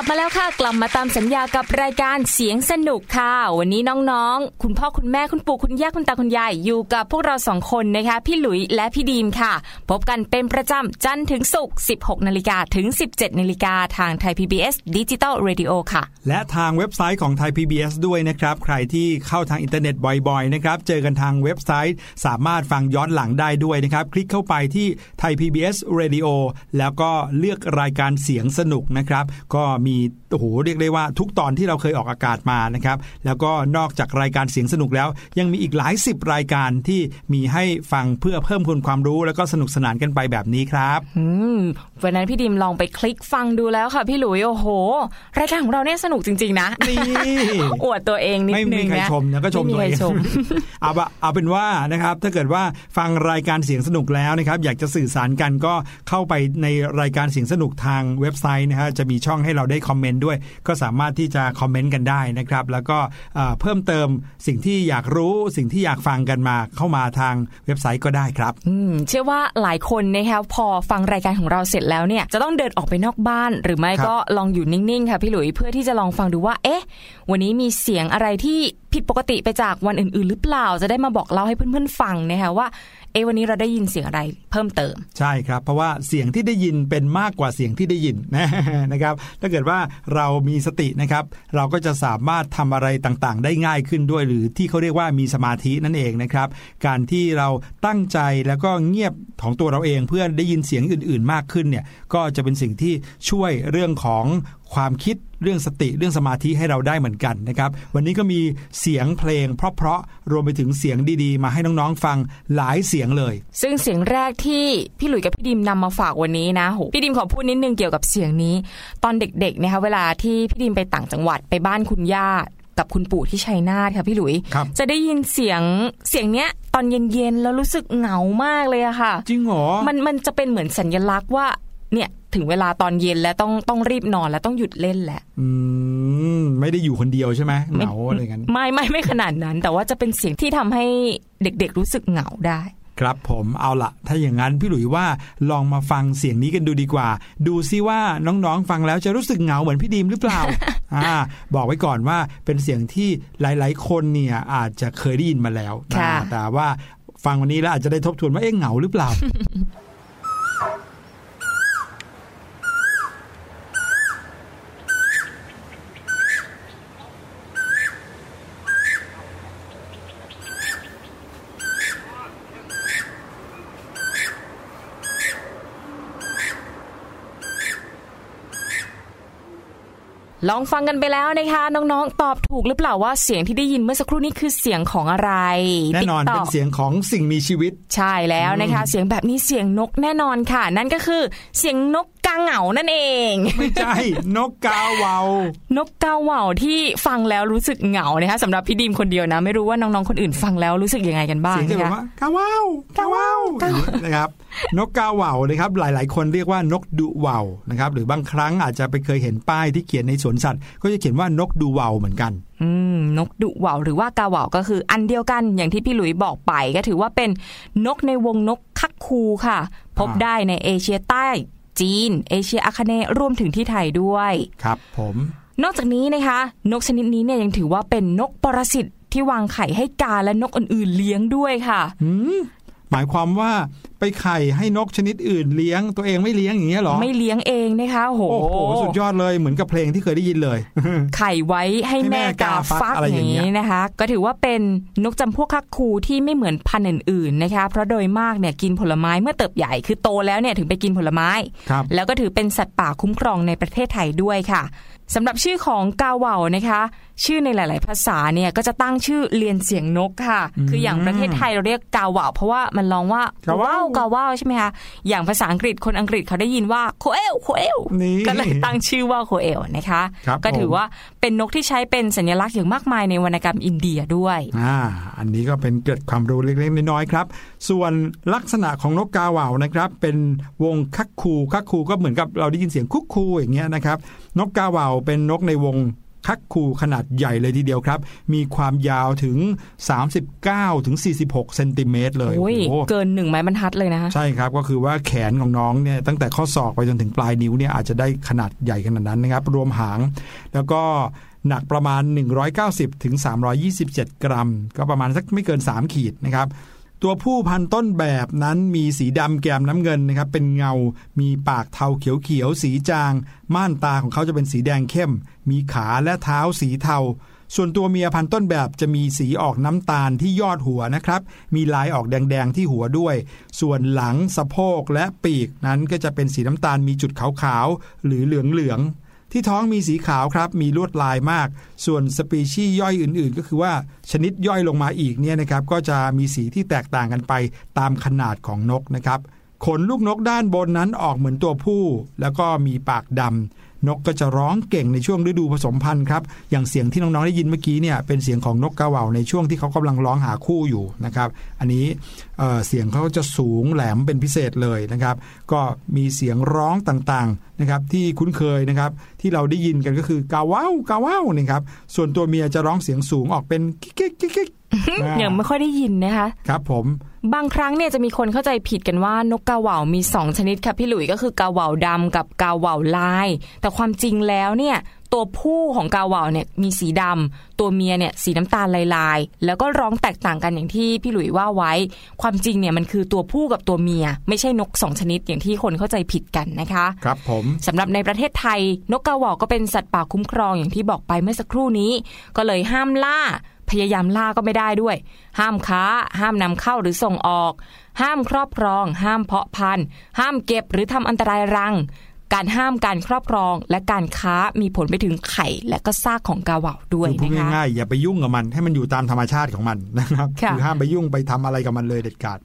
ลับมาแล้วค่ะ กลับมาตามสัญญากับรายการเสียงสนุกค่ะ วันนี้น้องๆ คุณพ่อคุณแม่คุณปู่คุณย่าคุณตาคุณยายอยู่กับพวกเราสองคนนะคะ พี่หลุยและพี่ดีมค่ะ พบกันเป็นประจำจันทร์ถึงศุกร์ 16 นาฬิกาถึง 17 นาฬิกาทางไทย PBS Digital Radio ค่ะ และทางเว็บไซต์ของไทย PBS ด้วยนะครับ ใครที่เข้าทางอินเทอร์เน็ตบ่อยๆนะครับ เจอกันทางเว็บไซต์ สามารถฟังย้อนหลังได้ด้วยนะครับ คลิกเข้าไปที่ไทย PBS Radio แล้วก็เลือกรายการเสียงสนุกนะครับ ก็มีมี โอ้โหเรียกได้ว่าทุกตอนที่เราเคยออกอากาศมานะครับ แล้วก็นอกจากรายการเสียงสนุกแล้ว ยังมีอีกหลายสิบรายการที่มีให้ฟังเพื่อเพิ่มพูนความรู้แล้วก็สนุกสนานกันไปแบบนี้ครับอืมวันนั้นพี่ดิมลองไปคลิกฟังดูแล้วค่ะ พี่หลุยโอ้โห รายการของเราเนี่ยสนุกจริง ๆ นะนี่อวดตัวเองนิดไม่นึมีงใครนะชมนะก็ชมไม่มีตัวใครเองชมเอาบะเอาเป็นว่านะครับ ถ้าเกิดว่าฟังรายการเสียงสนุกแล้วนะครับ อยากจะสื่อสารกันก็เข้าไปในรายการเสียงสนุกทางเว็บไซต์นะฮะจะมีช่องให้เราได้คอมเมนต์ด้วย ก็สามารถที่จะคอมเมนต์กันได้นะครับ แล้วก็เอ่อเพิ่มเติมสิ่งที่อยากรู้สิ่งที่อยากฟังกันมาเข้ามาทางเว็บไซต์ก็ได้ครับอืมเชื่อว่าหลายคนนะคะพอฟังรายการของเราเสร็จแล้วเนี่ยจะต้องเดินออกไปนอกบ้าน หรือไม่ครับก็ลองอยู่นิ่งๆค่ะพี่หลุยเพื่อที่จะลองฟังดูว่า เอ๊ะ วันนี้มีเสียงอะไรที่ผิดปกติไปจากวันอื่น ๆ หรือเปล่าจะได้มาบอกเล่าให้เพื่อนๆฟังนะคะว่า เอ๊ะวันนี้เราได้ยินเสียงอะไรเพิ่มเติม ใช่ครับ เพราะว่าเสียงที่ได้ยินเป็นมากกว่าเสียงที่ได้ยินนะครับ ถ้าเกิดว่าเรามีสตินะครับ เราก็จะสามารถทำอะไรต่างๆ ได้ง่ายขึ้นด้วย หรือที่เขาเรียกว่ามีสมาธินั่นเองนะครับ การที่เราตั้งใจแล้วก็เงียบของตัวเราเองเพื่อได้ยินเสียงอื่น ๆ มากขึ้นเนี่ยก็จะเป็นสิ่งที่ช่วยเรื่องของ ความคิดเรื่องสติเรื่องสมาธิให้เราได้เหมือนกันนะครับวันนี้ก็มีเสียงเพลง เพราะๆรวมไปถึงเสียงดีๆ มาให้น้องๆฟังหลายเสียงเลย ซึ่งเสียงแรกที่พี่หลุยกับพี่ดิมนำมาฝากวันนี้นะโหพี่ดิมขอพูดนิดนึงเกี่ยวกับเสียงนี้ ตอนเด็กๆนะคะเวลาที่พี่ดิมไปต่างจังหวัดไปบ้านคุณย่ากับคุณปู่ที่ชัยนาทค่ะพี่หลุยครับจะได้ยินเสียงเสียงเนี้ยตอนเย็นๆแล้วรู้สึกเหงามากเลยอะค่ะ จริงเหรอ มันมันจะเป็นเหมือนสัญลักษณ์ว่าเนี่ย ถึงเวลาตอนเย็นแล้วต้องต้องรีบนอนแล้วต้องหยุดเล่นแหละ อืมไม่ได้อยู่คนเดียวใช่ไหมเหงาอะไรกันไม่ไม่ไม่ขนาดนั้น แต่ว่าจะเป็นเสียงที่ทำให้เด็กๆรู้สึกเหงาได้ครับผมเอาละถ้าอย่างนั้นพี่หลุยว่าลองมาฟังเสียงนี้กันดูดีกว่า ดูซิว่าน้องๆฟังแล้วจะรู้สึกเหงาเหมือนพี่ดีมหรือเปล่าอ่าบอกไว้ก่อนว่าเป็นเสียงที่หลายๆ คนเนี่ยอาจจะเคยได้ยินมาแล้วค่ะอ่าแต่ว่าฟังวันนี้แล้วอาจจะได้ทบทวนว่าเอ๊ะเหงาหรือเปล่า ลองฟังกันไปแล้วนะคะ น้องๆ ตอบถูกหรือเปล่าว่าเสียงที่ได้ยินเมื่อสักครู่นี้คือเสียงของอะไร แน่นอนติ๊กต๊เป็อนกเสียงของสิ่งมีชีวิต ใช่แล้วนะคะ เสียงแบบนี้เสียงนกแน่นอนค่ะ นั่นก็คือเสียงนกกาเหงานั่นเอง ไม่ใช่ นกกาเหวานกกาเหว่าที่ฟังแล้วรู้สึกเหงานะคะสำหรับพี่ดีมคนเดียวนะ ไม่รู้ว่าน้องๆคนอื่นฟังแล้วรู้สึกยังไงกันบ้างเสียงจะแบบนะคะว่ากาว่าวกาว่าวอย่างนี้นะครับ นกกาเหว่านะครับ หลาย ๆ คนเรียกว่านกดุเหว่านะครับ หรือบางครั้งอาจจะไปเคยเห็นป้ายที่เขียนในสวนสัตว์ ก็จะเขียนว่านกดูเหว่าเหมือนกันอืมนกดุเหว่าหรือว่ากาเหว่าก็คืออันเดียวกันอย่างที่พี่หลุยบอกไปก็ถือว่าเป็นนกในวงนกคักคูค่ะ พบอ่าได้ในเอเชียใต้ จีน เอเชียอาคเนย์รวมถึงที่ไทยด้วย ครับผม นอกจากนี้นะคะ นกชนิดนี้เนี่ยยังถือว่าเป็นนกปรสิตที่วางไข่ให้กาและนกอื่นๆเลี้ยงด้วยค่ะหืมหมายความว่า ไปไข่ให้นกชนิดอื่นเลี้ยงตัวเองไม่เลี้ยงอย่างเงี้ยเหรอ ไม่เลี้ยงเองนะคะโหโอ้โหสุดยอดเลยเหมือนกับเพลงที่เคยได้ยินเลย ไข่ไว้ให้ให้แม่แม่กากาฟัฟักกอะไรออย่างย่างเงี้ยนี้นะคะ ก็ถือว่าเป็นนกจำพวกคักคูที่ไม่เหมือนพันธุ์อื่นๆนะคะ เพราะโดยมากเนี่ยกินผลไม้เมื่อเติบใหญ่คือโตแล้วเนี่ยถึงไปกินผลไม้ครับแล้วก็ถือเป็นสัตว์ป่าคุ้มครองในประเทศไทยด้วยค่ะสำหรับชื่อของกาเหว่านะคะ ชื่อในหลาย ๆ ภาษาเนี่ยก็จะตั้งชื่อเรียนเสียงนกค่ะอืมคืออย่างประเทศไทยเราเรียกกาเหว่าเพราะว่ามันร้องว่ากาว่าวกาว่าวใช่ไหมคะ อย่างภาษาอังกฤษคนอังกฤษเขาได้ยินว่า koel koel นี่ก็เลยตั้งชื่อว่า koel นะคะครับก็ถือผมว่าเป็นนกที่ใช้เป็นสัญลักษณ์อย่างมากมายในวรรณกรรมอินเดียด้วย อ่า อันนี้ก็เป็นเกร็ดความรู้เล็กๆน้อยๆครับ ส่วนลักษณะของนกกาเหว่านะครับ เป็นวง cuckoo cuckoo ก็เหมือนกับเราได้ยินเสียงคุกคูอย่างเงี้ยนะครับ นกกาเหว่าเป็นนกในวง cuckoo ขนาดใหญ่เลยทีเดียวครับ มีความยาวถึง 39ถึง46เซนติเมตรเลยโอ้ยโอ้โหเกินหนึ่งไม้บรรทัดเลยนะคะใช่ครับก็คือว่าแขนของน้องเนี่ยตั้งแต่ข้อศอกไปจนถึงปลายนิ้วเนี่ยอาจจะได้ขนาดใหญ่ขนาดนั้นนะครับ รวมหาง แล้วก็หนักประมาณ 190ถึง327 กรัม ก็ประมาณสักไม่เกิน 3 ขีดนะครับ ตัวผู้พันต้นแบบนั้นมีสีดำแกมน้ำเงินนะครับ เป็นเงา มีปากเทาเขียวๆสีจาง ม่านตาของเขาจะเป็นสีแดงเข้ม มีขาและเท้าสีเทา ส่วนตัวเมียพันต้นแบบจะมีสีออกน้ำตาลที่ยอดหัวนะครับ มีลายออกแดงๆที่หัวด้วย ส่วนหลังสะโพกและปีกนั้นก็จะเป็นสีน้ำตาลมีจุดขาวๆหรือเหลืองๆ ที่ท้องมีสีขาวครับมีลวดลายมาก ส่วนสปีชีส์ย่อยอื่น ๆ ก็คือว่าชนิดย่อยลงมาอีกเนี่ยนะครับก็จะมีสีที่แตกต่างกันไปตามขนาดของนกนะครับขนลูกนกด้านบนนั้นออกเหมือนตัวผู้ แล้วก็มีปากดำ นกก็จะร้องเก่งในช่วงฤดูผสมพันธุ์ครับอย่างเสียงที่น้องๆได้ยินเมื่อกี้เนี่ยเป็นเสียงของนกกาเหว่าในช่วงที่เขากำลังร้องหาคู่อยู่นะครับอันนี้เอ่อเสียงเขาจะสูงแหลมเป็นพิเศษเลยนะครับ ก็มีเสียงร้องต่างๆนะครับที่คุ้นเคยนะครับที่เราได้ยินกันก็คือกาว้าวกาว้าวนี่ครับส่วนตัวเมียจะร้องเสียงสูงออกเป็นกิ๊กกิ๊กกิ๊กกิ๊กยังไม่ค่อยได้ยินนะคะ ครับผม บางครั้งเนี่ยจะมีคนเข้าใจผิดกันว่านกกาเหว่ามี2ชนิดค่ะพี่หลุยก็คือกาเหว่าดำกับกาเหว่าลาย แต่ความจริงแล้วเนี่ยตัวผู้ของกาเหว่าเนี่ยมีสีดำตัวเมียเนี่ยสีน้ำตาลลายๆ แล้วก็ร้องแตกต่างกันอย่างที่พี่หลุยว่าไว้ ความจริงเนี่ยมันคือตัวผู้กับตัวเมีย ไม่ใช่นกสองชนิดอย่างที่คนเข้าใจผิดกันนะคะครับผมสำหรับในประเทศไทย นกกาเหว่าก็เป็นสัตว์ป่าคุ้มครองอย่างที่บอกไปเมื่อสักครู่นี้ ก็เลยห้ามล่า พยายามล่าก็ไม่ได้ด้วย ห้ามค้า ห้ามนำเข้าหรือส่งออก ห้ามครอบครอง ห้ามเพาะพันธุ์ ห้ามเก็บหรือทำอันตรายรัง การห้ามการครอบครองและการค้ามีผลไปถึงไข่และก็ซากของกาเหว่าด้วยคือพูดนะคะง่ายๆอย่าไปยุ่งกับมันให้มันอยู่ตามธรรมชาติของมันนะครับค่ะอห้ามไปยุ่งไปทำอะไรกับมันเลยเด็ดขาด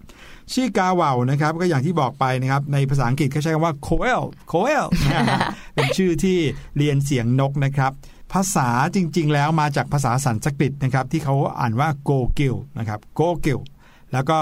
ชื่อกาเหว่านะครับก็อย่างที่บอกไปนะครับในภาษาอังกฤษเขาใช้คำว่า coel coel นะฮะเป็นชื่อที่เรียนเสียงนกนะครับ ภาษาจริง ๆ แล้วมาจากภาษาสันสกฤตนะครับที่เขาอ่านว่า go gill นะครับ go gill แล้วก็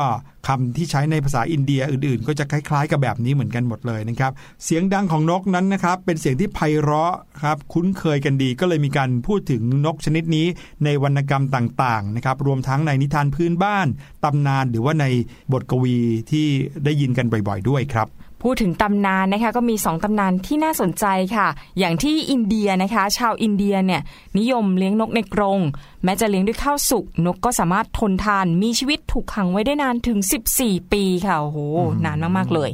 คำที่ใช้ในภาษาอินเดียอื่นๆ ก็จะคล้ายๆ กับแบบนี้เหมือนกันหมดเลยนะครับ เสียงดังของนกนั้นนะครับ เป็นเสียงที่ไพเราะครับคุ้นเคยกันดี ก็เลยมีการพูดถึงนกชนิดนี้ในวรรณกรรมต่างๆนะครับรวมทั้งในนิทานพื้นบ้านตำนานหรือว่าในบทกวีที่ได้ยินกันบ่อยๆ ด้วยครับ พูดถึงตำนานนะคะก็มี 2ตำนานที่น่าสนใจค่ะ อย่างที่อินเดียนะคะ ชาวอินเดียเนี่ยนิยมเลี้ยงนกในกรง แม้จะเลี้ยงด้วยข้าวสุกนกก็สามารถทนทานมีชีวิตถูกขังไว้ได้นานถึง 14 ปีค่ะโอ้โหนานมากๆเลย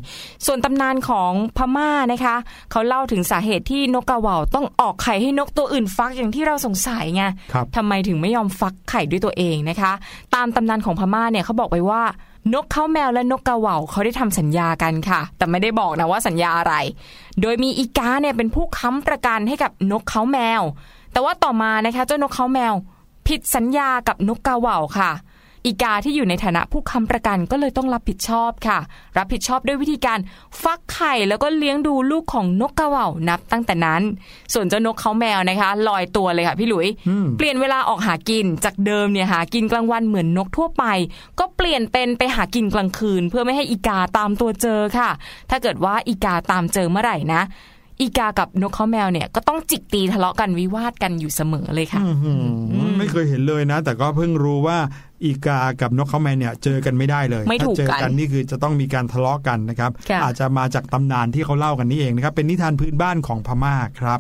ส่วนตำนานของพม่านะคะ เขาเล่าถึงสาเหตุที่นกกาเหว่าต้องออกไข่ให้นกตัวอื่นฟักอย่างที่เราสงสัยไงครับทำไมถึงไม่ยอมฟักไข่ด้วยตัวเองนะคะ ตามตำนานของพม่าเนี่ยเขาบอกไว้ว่า นกเขาแมวและนกกาเหว่าเขาได้ทำสัญญากันค่ะ แต่ไม่ได้บอกนะว่าสัญญาอะไร โดยมีอีกาเนี่ยเป็นผู้ค้ำประกันให้กับนกเขาแมว แต่ว่าต่อมานะคะเจ้านกเขาแมว ผิดสัญญากับนกกาเหว่าค่ะ อีกาที่อยู่ในฐานะผู้ค้ำประกันก็เลยต้องรับผิดชอบค่ะ รับผิดชอบด้วยวิธีการฟักไข่แล้วก็เลี้ยงดูลูกของนกกาเหว่านับตั้งแต่นั้น ส่วนเจ้านกเขาแมวนะคะลอยตัวเลยค่ะพี่หลุยอืมเปลี่ยนเวลาออกหากินจากเดิมเนี่ยหากินกลางวันเหมือนนกทั่วไป ก็เปลี่ยนเป็นไปหากินกลางคืน เพื่อไม่ให้อีกาตามตัวเจอค่ะ ถ้าเกิดว่าอีกาตามเจอเมื่อไหร่นะ อีกากับนกเขาแมวเนี่ยก็ต้องจิกตีทะเลาะกันวิวาทกันอยู่เสมอเลยค่ะอื้อหือไม่เคยเห็นเลยนะ แต่ก็เพิ่งรู้ว่าอีกากับนกเขาแมวเนี่ยเจอกันไม่ได้เลยไม่ถูกถ้าเจอกักันนนี่คือจะต้องมีการทะเลาะกันนะครับค่ะอาจจะมาจากตำนานที่เขาเล่ากันนี่เองนะครับ เป็นนิทานพื้นบ้านของพม่าครับ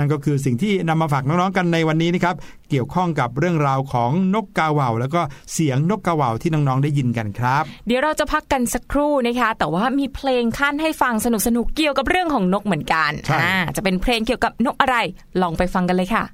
นั่นก็คือสิ่งที่นำมาฝากน้องๆกันในวันนี้นะครับ เกี่ยวข้องกับเรื่องราวของนกกาเหว่า แล้วก็เสียงนกกาเหว่าที่น้องๆได้ยินกันครับ เดี๋ยวเราจะพักกันสักครู่นะคะ แต่ว่ามีเพลงขั้นให้ฟังสนุกๆเกี่ยวกับเรื่องของนกเหมือนกันใช่อ่าจะเป็นเพลงเกี่ยวกับนกอะไร ลองไปฟังกันเลยค่ะ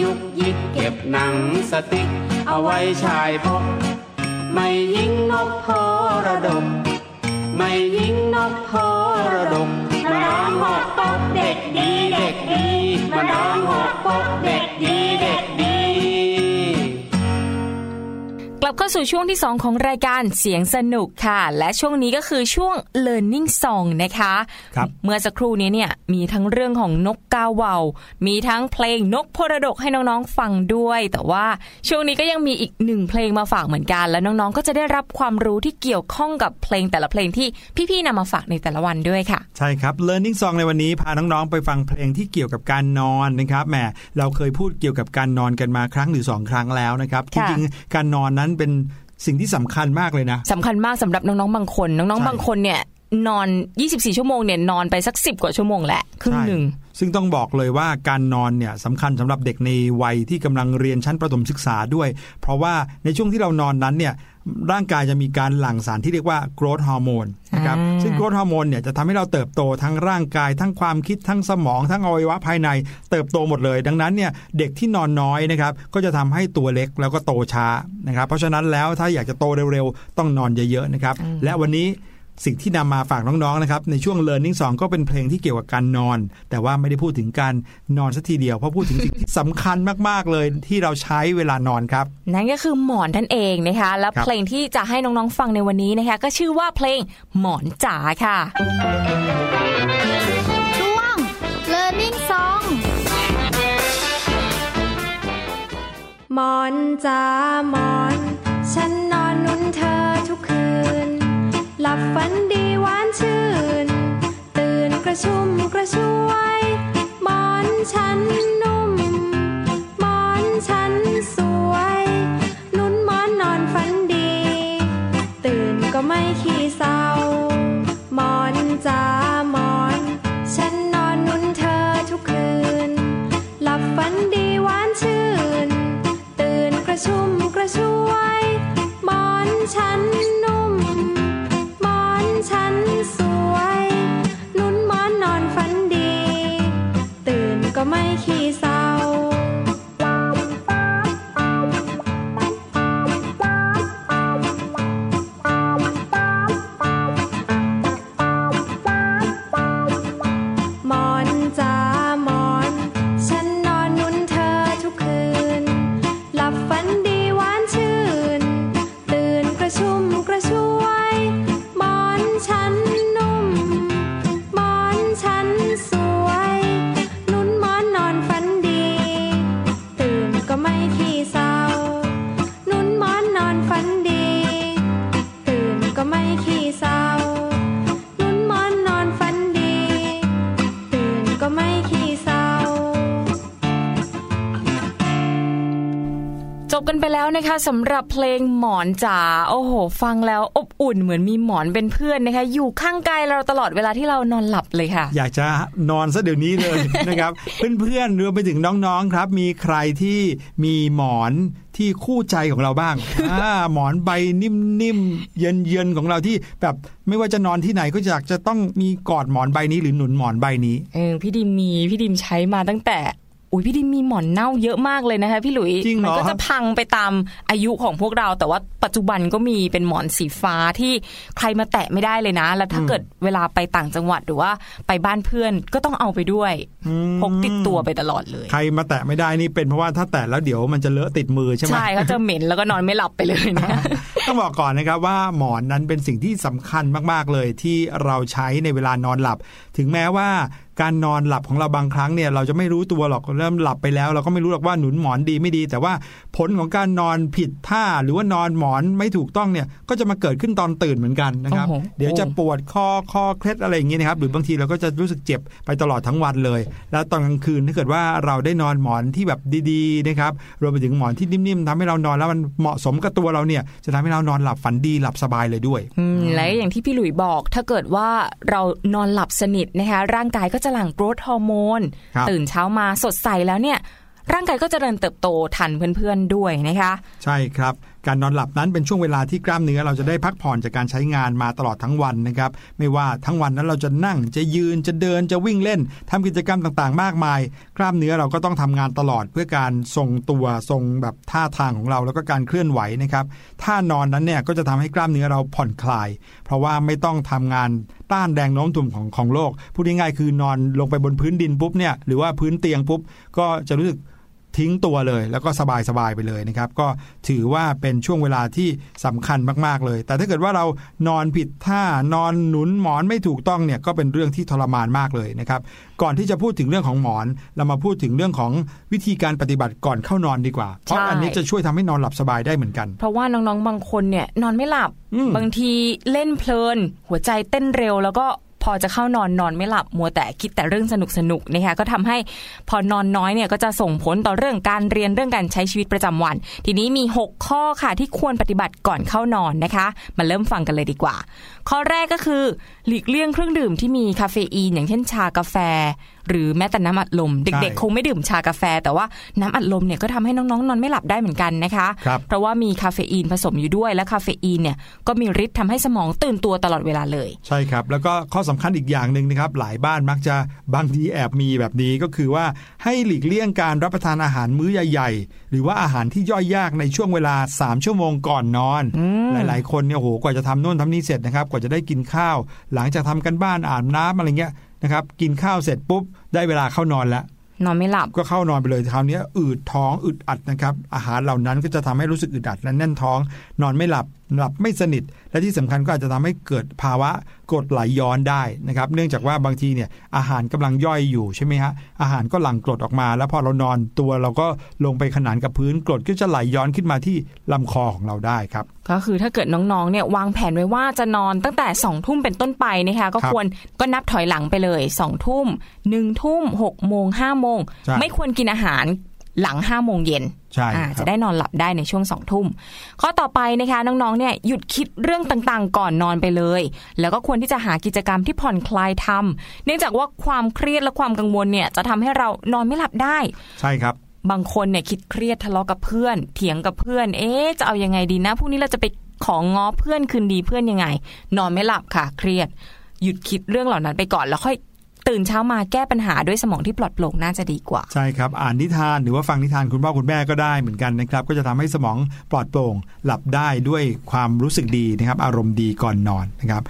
ยิกยุกยิกเก็บหนังสติ๊กเอาไว้ชายพก ไม่ยิงนกพอระดก ไม่ยิงนกพอระดกมันร้องหกปกเด็กดีเด็กดีมันร้องหกปกเด็กดีเด็กดี กลับเข้าสู่ช่วงที่ 2 ของรายการเสียงสนุกค่ะ และช่วงนี้ก็คือช่วง learning song นะคะครับเมื่อสักครู่นี้เนี่ยมีทั้งเรื่องของนกกาเหว่ามีทั้งเพลงนกพรดกให้น้องๆฟังด้วย แต่ว่าช่วงนี้ก็ยังมีอีกหนึ่งเพลงมาฝากเหมือนกัน แล้วน้องๆก็จะได้รับความรู้ที่เกี่ยวข้องกับเพลงแต่ละเพลงที่พี่ๆนำมาฝากในแต่ละวันด้วยค่ะ ใช่ครับ Learning Song ในวันนี้พาน้องๆไปฟังเพลงที่เกี่ยวกับการนอนนะครับแหมเราเคยพูดเกี่ยวกับการนอนกันมาครั้งหรือสองครั้งแล้วนะครับจค่ะริงๆการนอนนั้นเป็นสิ่งที่สำคัญมากเลยนะสำคัญมากสำหรับน้องๆบางคน น้องใช่ๆบางคนเนี่ยนอน 24 ชั่วโมงเนี่ยนอนไปสัก 10 กว่าชั่วโมงแหละครึ่งหนึ่งใช่ซึ่งต้องบอกเลยว่าการนอนเนี่ยสำคัญสำหรับเด็กในวัยที่กำลังเรียนชั้นประถมศึกษาด้วย เพราะว่าในช่วงที่เรานอนนั้นเนี่ย ร่างกายจะมีการหลั่งสารที่เรียกว่า growth hormone นะครับอ่าซึ่ง growth hormone เนี่ยจะทำให้เราเติบโตทั้งร่างกาย ทั้งความคิดทั้งสมอง ทั้งอวัยวะภายในเติบโตหมดเลย ดังนั้นเนี่ยเด็กที่นอนน้อยนะครับก็จะทำให้ตัวเล็กแล้วก็โตช้านะครับเพราะฉะนั้นแล้วถ้าอยากจะโตเร็วๆ ต้องนอนเยอะๆนะครับและวันนี้ สิ่งที่นำมาฝากน้องๆนะครับในช่วง Learning 2 ก็เป็นเพลงที่เกี่ยวกับการนอน แต่ว่าไม่ได้พูดถึงการนอนสัทีเดียว เพราะพูดถึงสิ่งที่สำคัญมากๆเลยที่เราใช้เวลานอนครับ นั่นก็คือหมอนนั่นเองนะคะ และครับเพลงที่จะให้น้องๆฟังในวันนี้นะคะ ก็ชื่อว่าเพลงหมอนจ๋าค่ะช่วง Learning Song หมอนจ้าหมอนฉัน ฝันดีหวานชื่น ตื่นกระชุ่มกระชวย นะคะสำหรับเพลงหมอนจ๋าโอ้โห ฟังแล้วอบอุ่นเหมือนมีหมอนเป็นเพื่อนนะคะ อยู่ข้างกายเราตลอดเวลาที่เรานอนหลับเลยค่ะ อยากจะนอนซะเดี๋ยวนี้เลยนะครับ เพื่อนๆรวมไปถึงน้องๆครับ มีใครที่มีหมอนที่คู่ใจของเราบ้างอ่าหมอนใบนิ่มๆเย็นๆของเราที่แบบไม่ว่าจะนอนที่ไหนก็อยากจะต้องมีกอดหมอนใบนี้หรือหนุนหมอนใบนี้เออพี่ดิมมีพี่ดิมใช้มาตั้งแต่ อุ้ยพี่ดิมมีหมอนเน่าเยอะมากเลยนะคะพี่หลุยจริงเหรอมัก็จะพังไปตามอายุของพวกเรา แต่ว่าปัจจุบันก็มีเป็นหมอนสีฟ้าที่ใครมาแตะไม่ได้เลยนะ แล้วถ้าเกิดเวลาไปต่างจังหวัดหรือว่าไปบ้านเพื่อนก็ต้องเอาไปด้วยพกติดตัวไปตลอดเลย ใครมาแตะไม่ได้นี่เป็นเพราะว่าถ้าแตะแล้วเดี๋ยวมันจะเลอะติดมือใช่ไหมใช่เขาจะเหม็นแล้วก็นอนไม่หลับไปเลยนะต้องบอกก่อนนะครับว่าหมอนนั้นเป็นสิ่งที่สำคัญมากๆเลยที่เราใช้ในเวลานอนหลับ ถึงแม้ว่า การนอนหลับของเราบางครั้งเนี่ยเราจะไม่รู้ตัวหรอกเริ่มหลับไปแล้ว เราก็ไม่รู้หรอกว่าหนุนหมอนดีไม่ดี แต่ว่าผลของการนอนผิดท่าหรือว่านอนหมอนไม่ถูกต้องเนี่ยก็จะมาเกิดขึ้นตอนตื่นเหมือนกันนะครับโอ้โหเดี๋ยวจะปวดคอคอเคล็ดอะไรอย่างเงี้ยนะครับหรือบางทีเราก็จะรู้สึกเจ็บไปตลอดทั้งวันเลย แล้วตอนกลางคืนถ้าเกิดว่าเราได้นอนหมอนที่แบบดีๆนะครับรวมไปถึงหมอนที่นิ่มๆทำให้เรานอนแล้วมันเหมาะสมกับตัวเราเนี่ยจะทำให้เรานอนหลับฝันดีหลับสบายเลยด้วยอืมและอย่างที่พี่หลุยบอกถ้าเกิดว่าเรานอนหลับสนิทนะคะร่างกายก็จะหลั่งโกรทฮอร์โมนครับตื่นเช้ามาสดใสแล้วเนี่ยร่างกายก็จเจริญเติบโตทันเพื่อนๆด้วยนะคะ ใช่ครับ การนอนหลับนั้นเป็นช่วงเวลาที่กล้ามเนื้อเราจะได้พักผ่อนจากการใช้งานมาตลอดทั้งวันนะครับ ไม่ว่าทั้งวันนั้นเราจะนั่งจะยืนจะเดินจะวิ่งเล่นทำกิจกรรมต่างๆ มากมาย กล้ามเนื้อเราก็ต้องทำงานตลอดเพื่อการทรงตัวทรงแบบท่าทางของเราแล้วก็การเคลื่อนไหวนะครับท่านอนนั้นเนี่ยก็จะทำให้กล้ามเนื้อเราผ่อนคลาย เพราะว่าไม่ต้องทำงานต้านแรงโน้มถ่วงของของโลกพูดง่ายๆคือนอนลงไปบนพื้นดินปุ๊บเนี่ยหรือว่าพื้นเตียงปุ๊บก็จะรู้สึก ทิ้งตัวเลย แล้วก็สบายสบายๆไปเลยนะครับ ก็ถือว่าเป็นช่วงเวลาที่สำคัญมากๆเลย แต่ถ้าเกิดว่าเรานอนผิดท่านอนหนุนหมอนไม่ถูกต้องเนี่ยก็เป็นเรื่องที่ทรมานมากเลยนะครับ ก่อนที่จะพูดถึงเรื่องของหมอน เรามาพูดถึงเรื่องของวิธีการปฏิบัติก่อนเข้านอนดีกว่า เพราะใช่อันนี้จะช่วยทำให้นอนหลับสบายได้เหมือนกัน เพราะว่าน้องๆบางคนเนี่ยนอนไม่หลับอืมบางทีเล่นเพลิน หัวใจเต้นเร็วแล้วก็ พอจะเข้านอนนอนไม่หลับมัวแต่คิดแต่เรื่องสนุกสนุกๆนะคะก็ทำให้พอนอนน้อยเนี่ยก็จะส่งผลต่อเรื่องการเรียนเรื่องการใช้ชีวิตประจำวัน ทีนี้มี 6 ข้อค่ะที่ควรปฏิบัติก่อนเข้านอนนะคะ มาเริ่มฟังกันเลยดีกว่า ข้อแรกก็คือ หลีกเลี่ยงเครื่องดื่มที่มีคาเฟอีนอย่างเช่นชากาแฟ หรือแม้แต่น้ำอัดลม เด็กใช่ๆคงไม่ดื่มชากาแฟ แต่ว่าน้ำอัดลมเนี่ยก็ทำให้น้องๆ นอนไม่หลับได้เหมือนกันนะคะครับเพราะว่ามีคาเฟอีนผสมอยู่ด้วยและคาเฟอีนเนี่ยก็มีฤทธิ์ทำให้สมองตื่นตัวตลอดเวลาเลย ใช่ครับ แล้วก็ข้อสำคัญอีกอย่างหนึ่งนะครับ หลายบ้านมักจะบางทีแอบมีแบบนี้ก็คือว่าให้หลีกเลี่ยงการรับประทานอาหารมื้อใหญ่ๆ หรือว่าอาหารที่ย่อยยากในช่วงเวลา 3 ชั่วโมงก่อนนอน หลายๆ คนเนี่ยโอ้โหกว่าจะทำโน่นทำนี่เสร็จนะครับกว่าจะได้กินข้าว หลังจากทำกันบ้านอาบน้ำอะไรเงี้ย นะครับกินข้าวเสร็จปุ๊บได้เวลาเข้านอนแล้วนอนไม่หลับก็เข้านอนไปเลยคราวนี้อืดท้องอึดอัดนะครับ อาหารเหล่านั้นก็จะทำให้รู้สึกอึดอัดและแน่นท้อง นอนไม่หลับหลับไม่สนิท และที่สำคัญก็อาจจะทำให้เกิดภาวะกรดไหลย้อนได้นะครับ เนื่องจากว่าบางทีเนี่ยอาหารกำลังย่อยอยู่ใช่ไหมฮะอาหารก็หลั่งกรดออกมา แล้วพอเรานอนตัวเราก็ลงไปขนานกับพื้นกรดก็จะไหลย้อนขึ้นมาที่ลำคอของเราได้ครับก็คือถ้าเกิดน้องๆเนี่ยวางแผนไว้ว่าจะนอนตั้งแต่2องทุ่มเป็นต้นไปนะคะก็ครับควรก็นับถอยหลังไปเลย2องทุ่มหนึ่งทุ่มหกโมงห้าโมงใช่ไม่ควรกินอาหาร หลังห้าโมงเย็นใช่อ่าครับจะได้นอนหลับได้ในช่วงสองทุ่มข้อต่อไปนะคะน้องๆเนี่ยหยุดคิดเรื่องต่างๆ ก่อนนอนไปเลย แล้วก็ควรที่จะหากิจกรรมที่ผ่อนคลายทำเนื่องจากว่าความเครียดและความกังวลเนี่ยจะทำให้เรานอนไม่หลับได้ ใช่ครับบางคนเนี่ยคิดเครียดทะเลาะกับเพื่อน เถียงกับเพื่อน เอ๊ะจะเอายังไงดีนะพรุ่งนี้เราจะไปของง้อเพื่อนคืนดีเพื่อนยังไง นอนไม่หลับค่ะ เครียด หยุดคิดเรื่องเหล่านั้นไปก่อนแล้วค่อย ตื่นเช้ามาแก้ปัญหาด้วยสมองที่ปลอดโปร่งน่าจะดีกว่า ใช่ครับ อ่านนิทานหรือว่าฟังนิทานคุณพ่อคุณแม่ก็ได้เหมือนกันนะครับ ก็จะทำให้สมองปลอดโปร่ง หลับได้ด้วยความรู้สึกดีนะครับ อารมณ์ดีก่อนนอนนะครับ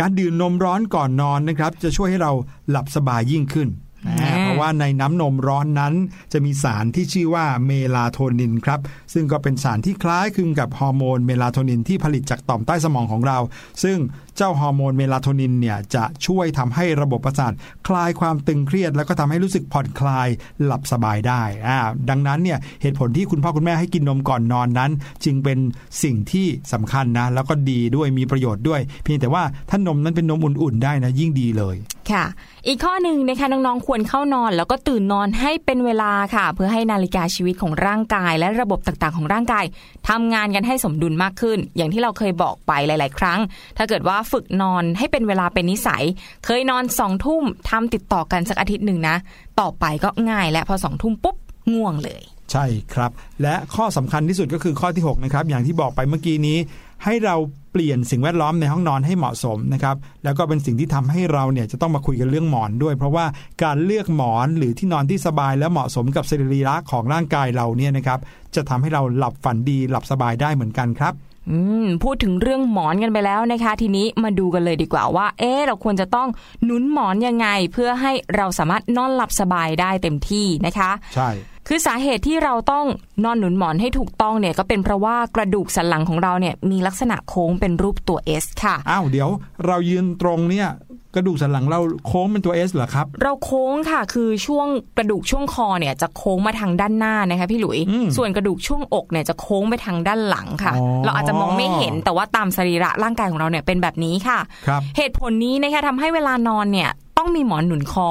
การดื่มนมร้อนก่อนนอนนะครับ จะช่วยให้เราหลับสบายยิ่งขึ้นนะอ่าเพราะว่าในน้ำนมร้อนนั้น จะมีสารที่ชื่อว่าเมลาโทนินครับ ซึ่งก็เป็นสารที่คล้ายคลึงกับฮอร์โมนเมลาโทนินที่ผลิตจากต่อมใต้สมองของเรา ซึ่ง เจ้าฮอร์โมนเมลาโทนินเนี่ยจะช่วยทำให้ระบบประสาทคลายความตึงเครียด แล้วก็ทำให้รู้สึกผ่อนคลายหลับสบายได้อ่าดังนั้นเนี่ยเหตุผลที่คุณพ่อคุณแม่ให้กินนมก่อนนอนนั้น จึงเป็นสิ่งที่สำคัญนะ แล้วก็ดีด้วยมีประโยชน์ด้วย เพียงแต่ว่าถ้านมนั้นเป็นนมอุ่นๆได้นะยิ่งดีเลยค่ะ อีกข้อหนึ่งนะคะน้องๆควรเข้านอน แล้วก็ตื่นนอนให้เป็นเวลาค่ะ เพื่อให้นาฬิกาชีวิตของร่างกาย และระบบต่างๆของร่างกายทำงานกันให้สมดุลมากขึ้น อย่างที่เราเคยบอกไปหลาย ๆ ครั้ง ถ้าเกิดว่าฝึกนอนให้เป็นเวลาเป็นนิสัย เคยนอนสองทุ่มทำติดต่อกันสักอาทิตย์หนึ่งนะ ต่อไปก็ง่ายและพอสองทุ่มปุ๊บง่วงเลย ใช่ครับ และข้อสำคัญที่สุดก็คือข้อที่ 6 นะครับ อย่างที่บอกไปเมื่อกี้นี้ ให้เราเปลี่ยนสิ่งแวดล้อมในห้องนอนให้เหมาะสมนะครับ แล้วก็เป็นสิ่งที่ทำให้เราเนี่ยจะต้องมาคุยกันเรื่องหมอนด้วย เพราะว่าการเลือกหมอนหรือที่นอนที่สบายและเหมาะสมกับสรีระของร่างกายเราเนี่ยนะครับจะทำให้เราหลับฝันดีหลับสบายได้เหมือนกันครับอืมพูดถึงเรื่องหมอนกันไปแล้วนะคะ ทีนี้มาดูกันเลยดีกว่าว่า เอ๊ะเราควรจะต้องหนุนหมอนยังไง เพื่อให้เราสามารถนอนหลับสบายได้เต็มที่นะคะ ใช่ คือสาเหตุที่เราต้องนอนหนุนหมอนให้ถูกต้องเนี่ยก็เป็นเพราะว่ากระดูกสันหลังของเราเนี่ยมีลักษณะโค้งเป็นรูปตัว S ค่ะ อ้าวเดี๋ยวเรายืนตรงเนี่ยกระดูกสันหลังเราโค้งเป็นตัว S เหรอครับ เราโค้งค่ะคือช่วงกระดูกช่วงคอเนี่ยจะโค้งมาทางด้านหน้านะคะพี่หลุยอืมส่วนกระดูกช่วงอกเนี่ยจะโค้งไปทางด้านหลังค่ะอ๋อเราอาจจะมองไม่เห็นแต่ว่าตามสรีระร่างกายของเราเนี่ยเป็นแบบนี้ค่ะครับเหตุผลนี้นะคะทำให้เวลานอนเนี่ย ต้องมีหมอนหนุนคอ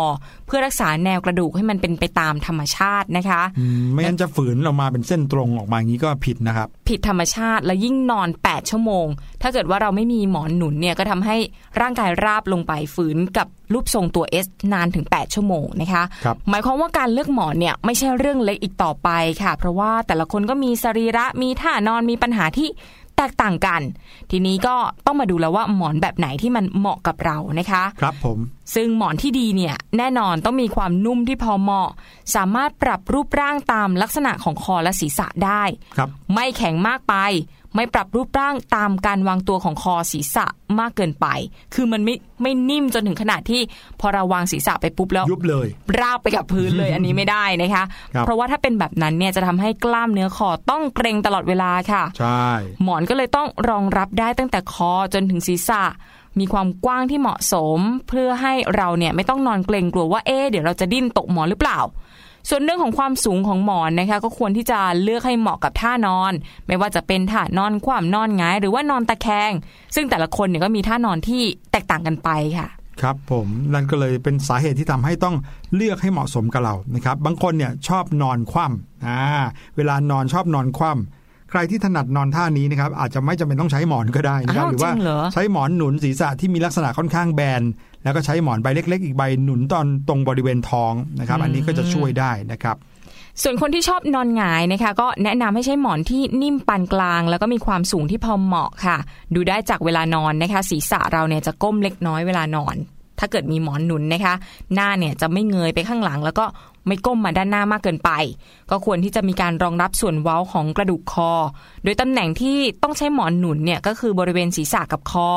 เพื่อรักษาแนวกระดูกให้มันเป็นไปตามธรรมชาตินะคะอืมไม่งั้นจะฝืนเรามาเป็นเส้นตรงออกมาอย่างนี้ก็ผิดนะครับ ผิดธรรมชาติแล้วยิ่งนอน 8 ชั่วโมง ถ้าเกิดว่าเราไม่มีหมอนหนุนเนี่ยก็ทำให้ร่างกายราบลงไปฝืนกับรูปทรงตัว S นานถึง 8 ชั่วโมงนะคะครับหมายความว่าการเลือกหมอนเนี่ยไม่ใช่เรื่องเล็กอีกต่อไปค่ะ เพราะว่าแต่ละคนก็มีสรีระมีท่านอนมีปัญหาที่ แตกต่างกัน ทีนี้ก็ต้องมาดูแล้วว่าหมอนแบบไหนที่มันเหมาะกับเรานะคะ ครับผม ซึ่งหมอนที่ดีเนี่ยแน่นอนต้องมีความนุ่มที่พอเหมาะ สามารถปรับรูปร่างตามลักษณะของคอและศีรษะได้ ครับ ไม่แข็งมากไป ไม่ปรับรูปร่างตามการวางตัวของคอศีรษะมากเกินไป คือมันไม่ไม่นิ่มจนถึงขนาดที่พอเราวางศีรษะไปปุ๊บแล้วยุบเลย ราบไปกับพื้นเลยอันนี้ไม่ได้นะคะครับเพราะว่าถ้าเป็นแบบนั้นเนี่ยจะทำให้กล้ามเนื้อคอต้องเกรงตลอดเวลาค่ะ ใช่ หมอนก็เลยต้องรองรับได้ตั้งแต่คอจนถึงศีรษะมีความกว้างที่เหมาะสม เพื่อให้เราเนี่ยไม่ต้องนอนเกรงกลัวว่าเอ๊ะเดี๋ยวเราจะดิ้นตกหมอนหรือเปล่า ส่วนเรื่องของความสูงของหมอนนะคะ ก็ควรที่จะเลือกให้เหมาะกับท่านอน ไม่ว่าจะเป็นท่านอนคว่ำนอนหงาย หรือว่านอนตะแคง ซึ่งแต่ละคนเนี่ยก็มีท่านอนที่แตกต่างกันไปค่ะครับผมนั่นก็เลยเป็นสาเหตุที่ทำให้ต้องเลือกให้เหมาะสมกับเรานะครับบางคนเนี่ยชอบนอนคว่ำอ่าเวลานอนชอบนอนคว่ำใครที่ถนัดนอนท่านี้นะครับอาจจะไม่จำเป็นต้องใช้หมอนก็ได้นะครับอ้าวหรือว่าจริงเหรอใช้หมอนหนุนศีรษะที่มีลักษณะค่อนข้างแบน แล้วก็ใช้หมอนใบเล็ก ๆ อีกใบหนุนตอนตรงบริเวณท้องนะครับ อันนี้ก็จะช่วยได้นะครับส่วนคนที่ชอบนอนหงายนะคะ ก็แนะนำให้ใช้หมอนที่นิ่มปานกลาง แล้วก็มีความสูงที่พอเหมาะค่ะ ดูได้จากเวลานอนนะคะ ศีรษะเราเนี่ยจะก้มเล็กน้อยเวลานอน ถ้าเกิดมีหมอนหนุนนะคะ หน้าเนี่ยจะไม่เงยไปข้างหลัง แล้วก็ ไม่ก้มมาด้านหน้ามากเกินไป ก็ควรที่จะมีการรองรับส่วนเว้าของกระดูกคอ โดยตำแหน่งที่ต้องใช้หมอนหนุนเนี่ยก็คือบริเวณศีรษะกับคอ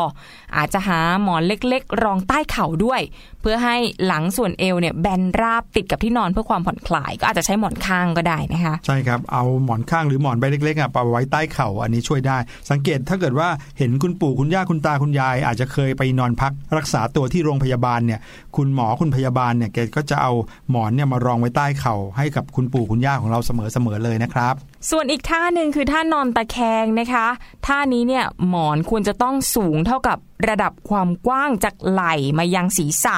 อาจจะหาหมอนเล็กๆ รองใต้เข่าด้วยเพื่อให้หลังส่วนเอวเนี่ยแบนราบติดกับที่นอนเพื่อความผ่อนคลาย ก็อาจจะใช้หมอนข้างก็ได้นะคะใช่ครับเอาหมอนข้างหรือหมอนใบเล็กๆอะไปไว้ใต้เข่าอันนี้ช่วยได้ สังเกตถ้าเกิดว่าเห็นคุณปู่คุณย่าคุณตาคุณยาย อาจจะเคยไปนอนพักรักษาตัวที่โรงพยาบาลเนี่ยคุณหมอคุณพยาบาลเนี่ยแกก็จะเอาหมอนเนี่ยมารองไว้ใต้เข่าให้กับคุณปู่คุณย่าของเราเสมอๆเลยนะครับ ส่วนอีกท่าหนึ่งคือท่านอนตะแคงนะคะ ท่านี้เนี่ยหมอนควรจะต้องสูงเท่ากับระดับความกว้างจากไหล่มายังศีรษะ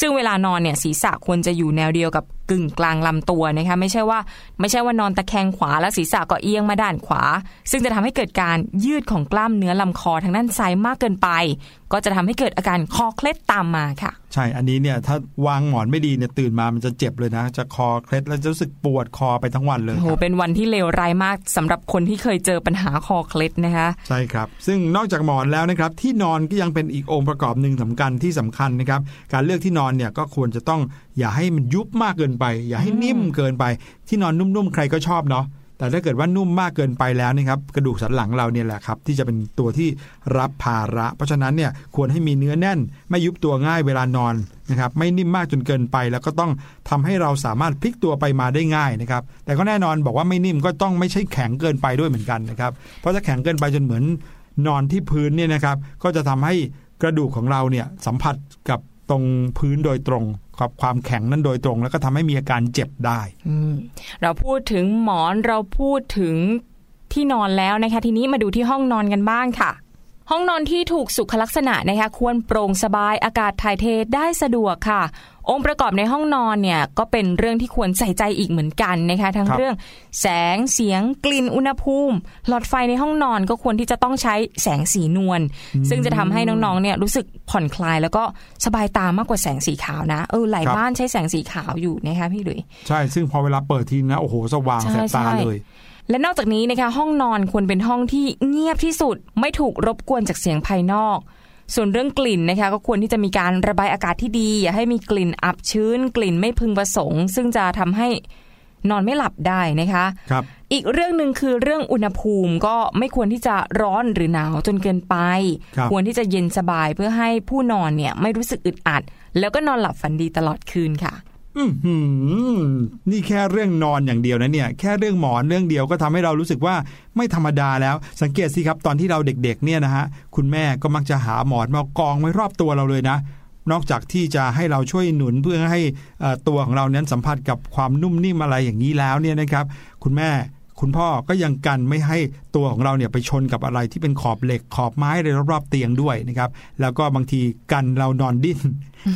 ซึ่งเวลานอนเนี่ยศีรษะควรจะอยู่แนวเดียวกับกึ่งกลางลำตัวนะคะไม่ใช่ว่าไม่ใช่ว่านอนตะแคงขวาแล้วศีรษะก็เอียงมาด้านขวา ซึ่งจะทำให้เกิดการยืดของกล้ามเนื้อลำคอทางด้านซ้ายมากเกินไป ก็จะทำให้เกิดอาการคอเคล็ดตามมาค่ะ ใช่ อันนี้เนี่ยถ้าวางหมอนไม่ดีเนี่ยตื่นมามันจะเจ็บเลยนะ จะคอเคล็ดแล้วจะรู้สึกปวดคอไปทั้งวันเลยโอ้โหครับเป็นวันที่เลวร้ายมากสำหรับคนที่เคยเจอปัญหาคอเคล็ดนะคะ ใช่ครับ ซึ่งนอกจากหมอนแล้วนะครับที่นอนก็ยังเป็นอีกองค์ประกอบหนึ่งสำคัญที่สำคัญนะครับ การเลือกที่นอนเนี่ยก็ควรจะต้องอย่าให้มันยุบมากเกินไป อย่าให้นิ่มเกินไป ที่นอนนุ่มๆใครก็ชอบเนาะ แต่ถ้าเกิดว่านุ่มมากเกินไปแล้วนะครับกระดูกสันหลังเราเนี่ยแหละครับที่จะเป็นตัวที่รับภาระ เพราะฉะนั้นเนี่ยควรให้มีเนื้อแน่น ไม่ยุบตัวง่ายเวลานอนนะครับไม่นิ่มมากจนเกินไป แล้วก็ต้องทำให้เราสามารถพลิกตัวไปมาได้ง่ายนะครับแต่ก็แน่นอนบอกว่าไม่นิ่มก็ต้องไม่ใช่แข็งเกินไปด้วยเหมือนกันนะครับเพราะถ้าแข็งเกินไปจนเหมือนนอนที่พื้นเนี่ยนะครับก็จะทำให้กระดูกของเราเนี่ยสัมผัสกับตรงพื้นโดยตรง กับความแข็งนั้นโดยตรง แล้วก็ทำให้มีอาการเจ็บได้เราพูดถึงหมอนเราพูดถึงที่นอนแล้วนะคะ ทีนี้มาดูที่ห้องนอนกันบ้างค่ะ ห้องนอนที่ถูกสุขลักษณะนะคะ ควรโปร่งสบายอากาศถ่ายเทได้สะดวกค่ะ องค์ประกอบในห้องนอนเนี่ยก็เป็นเรื่องที่ควรใส่ใจอีกเหมือนกันนะคะทั้งครับเรื่องแสงเสียงกลิ่นอุณหภูมิ หลอดไฟในห้องนอนก็ควรที่จะต้องใช้แสงสีนวลซึ่งจะทำให้น้องๆเนี่ยรู้สึกผ่อนคลายแล้วก็สบายตามากกว่าแสงสีขาวนะเออหลายครับบ้านใช้แสงสีขาวอยู่นะคะพี่หลุยใช่ซึ่งพอเวลาเปิดทีนะโอ้โหสว่างใช่แสบตาใช่เลยและนอกจากนี้นะคะห้องนอนควรเป็นห้องที่เงียบที่สุด ไม่ถูกรบกวนจากเสียงภายนอก ส่วนเรื่องกลิ่นนะคะก็ควรที่จะมีการระบายอากาศที่ดี อย่าให้มีกลิ่นอับชื้น กลิ่นไม่พึงประสงค์ ซึ่งจะทำให้นอนไม่หลับได้นะคะครับอีกเรื่องหนึ่งคือเรื่องอุณหภูมิก็ไม่ควรที่จะร้อนหรือหนาวจนเกินไปครับควรที่จะเย็นสบายเพื่อให้ผู้นอนเนี่ยไม่รู้สึกอึดอัด แล้วก็นอนหลับฝันดีตลอดคืนค่ะ อืนี่แค่เรื่องนอนอย่างเดียวนะเนี่ยแค่เรื่องหมอนเรื่องเดียวก็ทำให้เรารู้สึกว่าไม่ธรรมดาแล้ว สังเกตสิครับตอนที่เราเด็กๆ เนี่ยนะฮะคุณแม่ก็มักจะหาหมอนมากองไว้รอบตัวเราเลยนะนอกจากที่จะให้เราช่วยหนุนเพื่อให้ตัวของเรานั้นสัมผัสกับความนุ่มนิ่มอะไรอย่างนี้แล้วเนี่ยนะครับ คุณแม่คุณพ่อก็ยังกันไม่ให้ ตัวของเราเนี่ยไปชนกับอะไรที่เป็นขอบเหล็กขอบไม้อะไรรอบๆเตียงด้วยนะครับ แล้วก็บางทีกันเรานอนดิ้น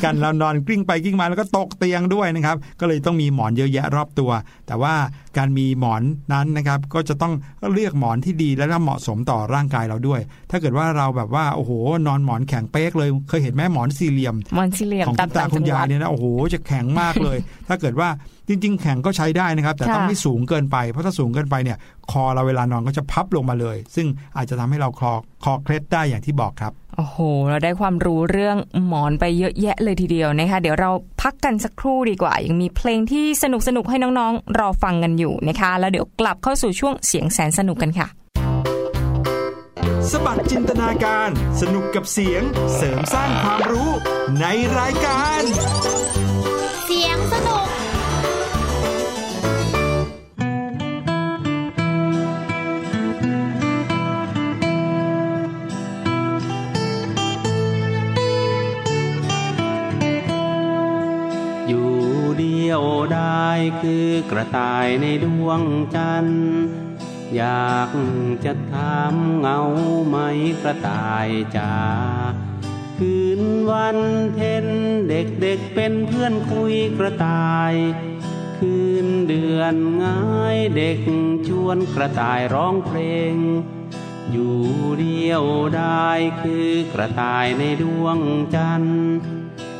กันเรานอนกลิ้งไปกลิ้งมาแล้วก็ตกเตียงด้วยนะครับ ก็เลยต้องมีหมอนเยอะแยะรอบตัว แต่ว่าการมีหมอนนั้นนะครับก็จะต้องเลือกหมอนที่ดีและเหมาะสมต่อร่างกายเราด้วย ถ้าเกิดว่าเราแบบว่าโอ้โห นอนหมอนแข็งเป๊กเลย เคยเห็นแม่หมอนสี่เหลี่ยมมอนซิเลียมของตาคุมณตาต่างคุจัณงหยาวัยดเนี่ยนะโอ้โหจะแข็งมากเลย ถ้าเกิดว่าจริง ๆ แข็งก็ใช้ได้นะครับ แต่ค่ะต้องไม่สูงเกินไปเพราะถ้าสูงเกินไปเนี่ย คอเราเวลานอนก็จะพับลงมาเลย ซึ่งอาจจะทำให้เราคอคอเคล็ดได้อย่างที่บอกครับโอ้โห เราได้ความรู้เรื่องหมอนไปเยอะแยะเลยทีเดียวนะคะ เดี๋ยวเราพักกันสักครู่ดีกว่า ยังมีเพลงที่สนุกสนุกๆให้น้องๆ รอฟังกันอยู่นะคะ แล้วเดี๋ยวกลับเข้าสู่ช่วงเสียงแสนสนุกกันค่ะ สบัดจินตนาการ สนุกกับเสียง เสริมสร้างความรู้ในรายการ เสียง เดียวได้คือกระต่ายในดวงจันทร์อยากจะถามเงาไหมกระต่ายจ๋าคืนวันเพ็ญเด็กเด็กเป็นเพื่อนคุยกระต่าย คืนเดือนง่ายเด็กชวนกระต่ายร้องเพลง อยู่เดียวได้คือกระต่ายในดวงจันทร์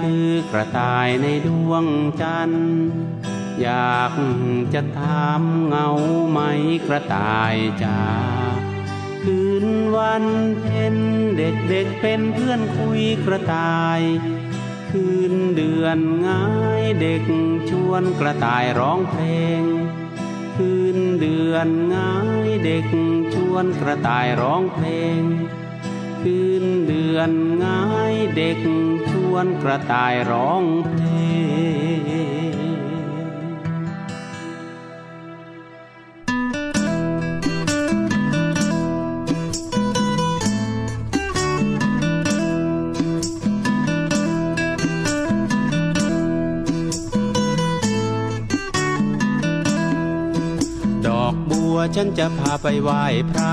คือกระต่ายในดวงจันทร์อยากจะถามเงาไหมกระต่ายจ๋าคืนวันเพ็ญเด็กเด็กๆเป็นเพื่อนคุยกระต่าย คืนเดือนง่ายเด็กชวนกระต่ายร้องเพลง คืนเดือนง่ายเด็กชวนกระต่ายร้องเพลง คืนเดือนง่ายเด็กชวนกระต่ายร้องเพลงดอกบัวฉันจะพาไปไหว้พระ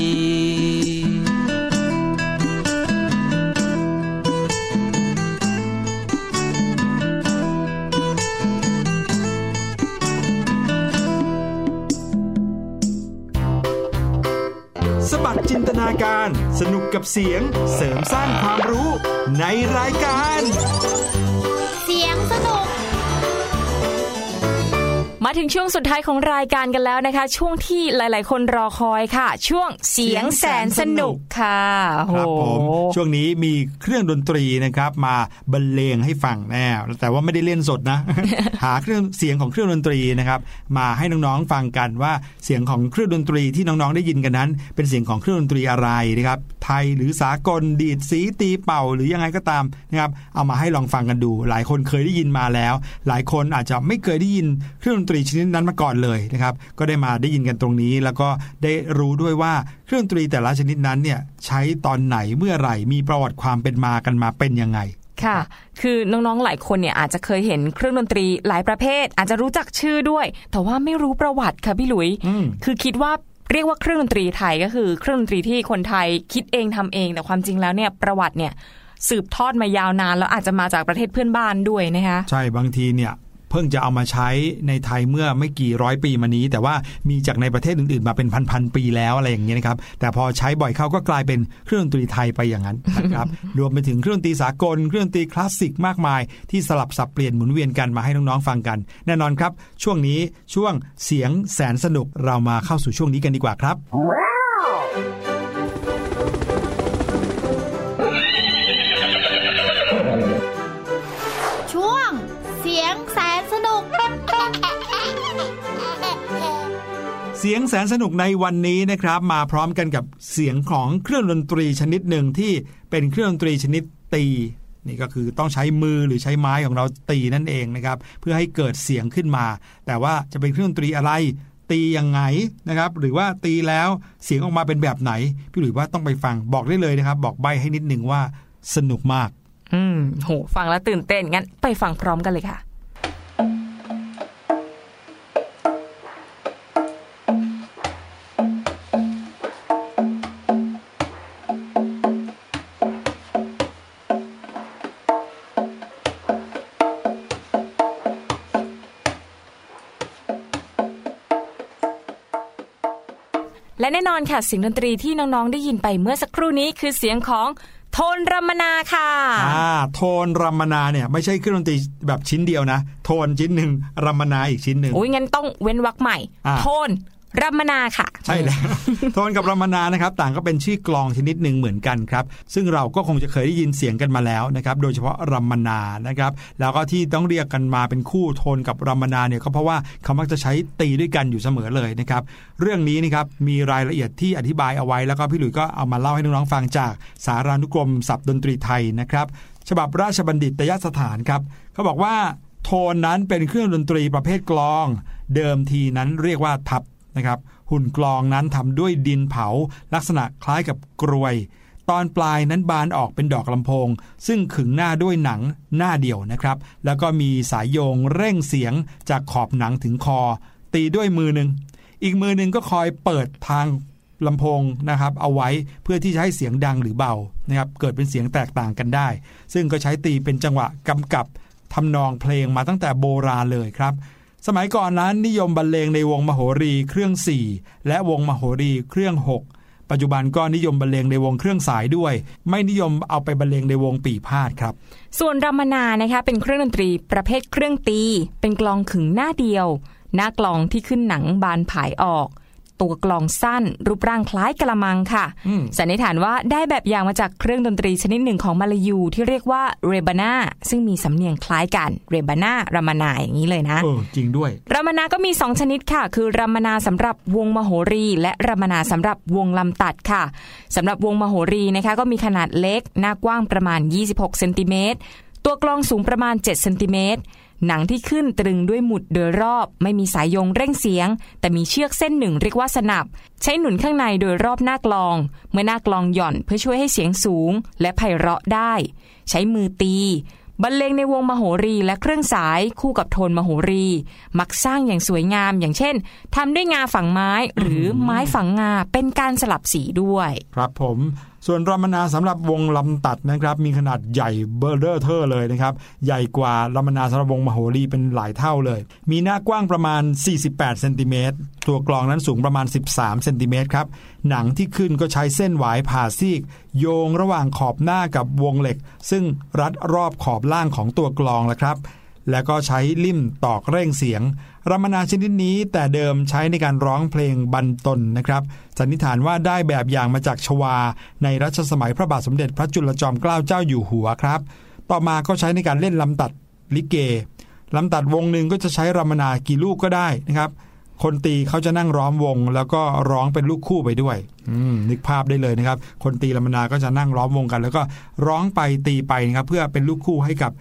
ี จินตนาการ สนุกกับเสียงเสริมสร้างความรู้ในรายการ เสียงสนุก มาถึงช่วงสุดท้ายของรายการกันแล้วนะคะ ช่วงที่หลาย ๆ คนรอคอยค่ะ ช่วงเสียงแสนสนุกค่ะครับผมโอ้โหช่วงนี้มีเครื่องดนตรีนะครับ มาบรรเลงให้ฟังแน่แต่ว่าไม่ได้เล่นสดนะ หาเครื่องเสียงของเครื่องดนตรีนะครับ มาให้น้อง ๆ ฟังกันว่าเสียงของเครื่องดนตรีที่น้อง ๆ ได้ยินกันนั้น เป็นเสียงของเครื่องดนตรีอะไรนะครับ ไทยหรือสากลดีดสีตีเป่าหรือยังไงก็ตามนะครับเอามาให้ลองฟังกันดู หลายคนเคยได้ยินมาแล้ว หลายคนอาจจะไม่เคยได้ยินเครื่องดนตรีชนิดนั้นมาก่อนเลยนะครับ ก็ได้มาได้ยินกันตรงนี้ แล้วก็ได้รู้ด้วยว่าเครื่องดนตรีแต่ละชนิดนั้นเนี่ยใช้ตอนไหนเมื่อไหร่มีประวัติความเป็นมากันมาเป็นยังไงค่ะ คือน้องๆ หลายคนเนี่ยอาจจะเคยเห็นเครื่องดนตรีหลายประเภท อาจจะรู้จักชื่อด้วย แต่ว่าไม่รู้ประวัติค่ะพี่หลุยอืมคือคิดว่าเรียกว่าเครื่องดนตรีไทยก็คือเครื่องดนตรีที่คนไทยคิดเองทำเอง แต่ความจริงแล้วเนี่ยประวัติเนี่ยสืบทอดมายาวนาน แล้วอาจจะมาจากประเทศเพื่อนบ้านด้วยนะคะใช่บางทีเนี่ย เพิ่งจะเอามาใช้ในไทยเมื่อไม่กี่ร้อยปีมานี้ แต่ว่ามีจากในประเทศอื่นๆ มาเป็นพันๆปีแล้วอะไรอย่างเงี้ยนะครับ แต่พอใช้บ่อยเข้าก็กลายเป็นเครื่องดนตรีไทยไปอย่างนั้นนะครับรวมไปถึงเครื่องดนตรีสากลเครื่องดนตรีคลาสสิกมากมาย ที่สลับสับเปลี่ยนหมุนเวียนกันมาให้น้องๆฟังกัน แน่นอนครับ ช่วงนี้ช่วงเสียงแสนสนุกเรามาเข้าสู่ช่วงนี้กันดีกว่าครับ เสียงแสนสนุกในวันนี้นะครับ มาพร้อมกันกับเสียงของเครื่องดนตรีชนิดหนึ่งที่เป็นเครื่องดนตรีชนิดตีนี่ก็คือต้องใช้มือหรือใช้ไม้ของเราตีนั่นเองนะครับ เพื่อให้เกิดเสียงขึ้นมา แต่ว่าจะเป็นเครื่องดนตรีอะไร ตียังไงนะครับ หรือว่าตีแล้วเสียงออกมาเป็นแบบไหน พี่หลุยว่าต้องไปฟังบอกได้เลยนะครับ บอกใบให้นิดหนึ่งว่าสนุกมาก อืมโหฟังแล้วตื่นเต้นงั้นไปฟังพร้อมกันเลยค่ะ น่นอนค่ะเสียงดนตรีที่น้องๆได้ยินไปเมื่อสักครู่นี้คือเสียงของโทนรำมนาค่ะอ่าโทนรำมนาเนี่ยไม่ใช่เครื่องดนตรีแบบชิ้นเดียวนะ โทนชิ้นหนึ่งรำมนาอีกชิ้นหนึ่งอุ้ยงั้นต้องเว้นวรรคใหม่อ่าโทน รำมนาค่ะ ใช่แล้วโทนกับรามนานะครับ ต่างก็เป็นชื่อกลองชนิดหนึ่งเหมือนกันครับ ซึ่งเราก็คงจะเคยได้ยินเสียงกันมาแล้วนะครับ โดยเฉพาะรามนานะครับ แล้วก็ที่ต้องเรียกกันมาเป็นคู่โทนกับรามนาเนี่ยก็เพราะว่าเขามักจะใช้ตีด้วยกันอยู่เสมอเลยนะครับ เรื่องนี้นะครับมีรายละเอียดที่อธิบายเอาไว้ แล้วก็พี่หลุยส์ก็เอามาเล่าให้น้องๆฟังจากสารานุกรมศัพท์ดนตรีไทยนะครับ ฉบับราชบัณฑิตยสถานครับเขาบอกว่าโทนนั้นเป็นเครื่องดนตรีประเภทกลอง เดิมทีนั้นเรียกว่าทับ นะครับหุ่นกลองนั้นทำด้วยดินเผาลักษณะคล้ายกับกรวย ตอนปลายนั้นบานออกเป็นดอกลำโพง ซึ่งขึงหน้าด้วยหนังหน้าเดี่ยวนะครับ แล้วก็มีสายโยงเร่งเสียงจากขอบหนังถึงคอ ตีด้วยมือหนึ่งอีกมือหนึ่งก็คอยเปิดทางลำโพงนะครับเอาไว้เพื่อที่จะให้เสียงดังหรือเบานะครับเกิดเป็นเสียงแตกต่างกันได้ ซึ่งก็ใช้ตีเป็นจังหวะกำกับทำนองเพลงมาตั้งแต่โบราณเลยครับ สมัยก่อนนั้นนิยมบรรเลงในวงมโหรีเครื่อง 4 และวงมโหรีเครื่อง 6 ปัจจุบันก็นิยมบรรเลงในวงเครื่องสายด้วย ไม่นิยมเอาไปบรรเลงในวงปีพาดครับ ส่วนรามนานะคะเป็นเครื่องดนตรีประเภทเครื่องตี เป็นกลองขึงหน้าเดียว หน้ากลองที่ขึ้นหนังบานผายออก ตัวกลองสั้น รูปร่างคล้ายกระมังค่ะอืมสันนิษฐานว่าได้แบบอย่างมาจากเครื่องดนตรีชนิดหนึ่งของมาลายูที่เรียกว่าเรบานาซึ่งมีสำเนียงคล้ายกันเรบานารามนาอย่างนี้เลยนะเออจริงด้วยรามนาก็มี 2 ชนิดค่ะ คือรามนาสำหรับวงมโหรี และรามนาสำหรับวงลำตัดค่ะสำหรับวงมโหรีนะคะก็มีขนาดเล็กหน้ากว้างประมาณ 26เซนติเมตรตัวกลองสูงประมาณ7เซนติเมตร หนังที่ขึ้นตรึงด้วยหมุดโดยรอบ ไม่มีสายยงเร่งเสียง แต่มีเชือกเส้นหนึ่งเรียกว่าสนับ ใช้หนุนข้างในโดยรอบหน้ากลอง เมื่อหน้ากลองหย่อนเพื่อช่วยให้เสียงสูง และไพเราะได้ ใช้มือตีบรรเลงในวงมโหรีและเครื่องสายคู่กับโทนมโหรี มักสร้างอย่างสวยงามอย่างเช่นทำด้วยงาฝังไม้หรือไม้ฝังงาเป็นการสลับสีด้วย ครับผม ส่วนรำมะนาสำหรับวงลำตัดนะครับ มีขนาดใหญ่เบอร์เรอร์เทอร์เลยนะครับ ใหญ่กว่ารำมะนาสำหรับวงมโหรีเป็นหลายเท่าเลย มีหน้ากว้างประมาณ 48เซนติเมตรตัวกลองนั้นสูงประมาณ 13เซนติเมตรครับ หนังที่ขึ้นก็ใช้เส้นหวายผ่าซีก โยงระหว่างขอบหน้ากับวงเหล็ก ซึ่งรัดรอบขอบล่างของตัวกลองแล้วครับ แล้วก็ใช้ลิ่มตอกเร่งเสียง รามนาชนิดนี้แต่เดิมใช้ในการร้องเพลงบรรตนนะครับสันนิษฐานว่าได้แบบอย่างมาจากชวา ในรัชสมัยพระบาทสมเด็จพระจุลจอมเกล้าเจ้าอยู่หัวครับ ต่อมาก็ใช้ในการเล่นลำตัดลิเกลำตัดวงหนึ่งก็จะใช้รามนากี่ลูกก็ได้นะครับคนตีเขาจะนั่งร้อมวง แล้วก็ร้องเป็นลูกคู่ไปด้วยนึกภาพได้เลยนะครับ คนตีลามนาก็จะนั่งล้อมวงกัน แล้วก็ร้องไปตีไปนะครับ เพื่อเป็นลูกคู่ให้กับ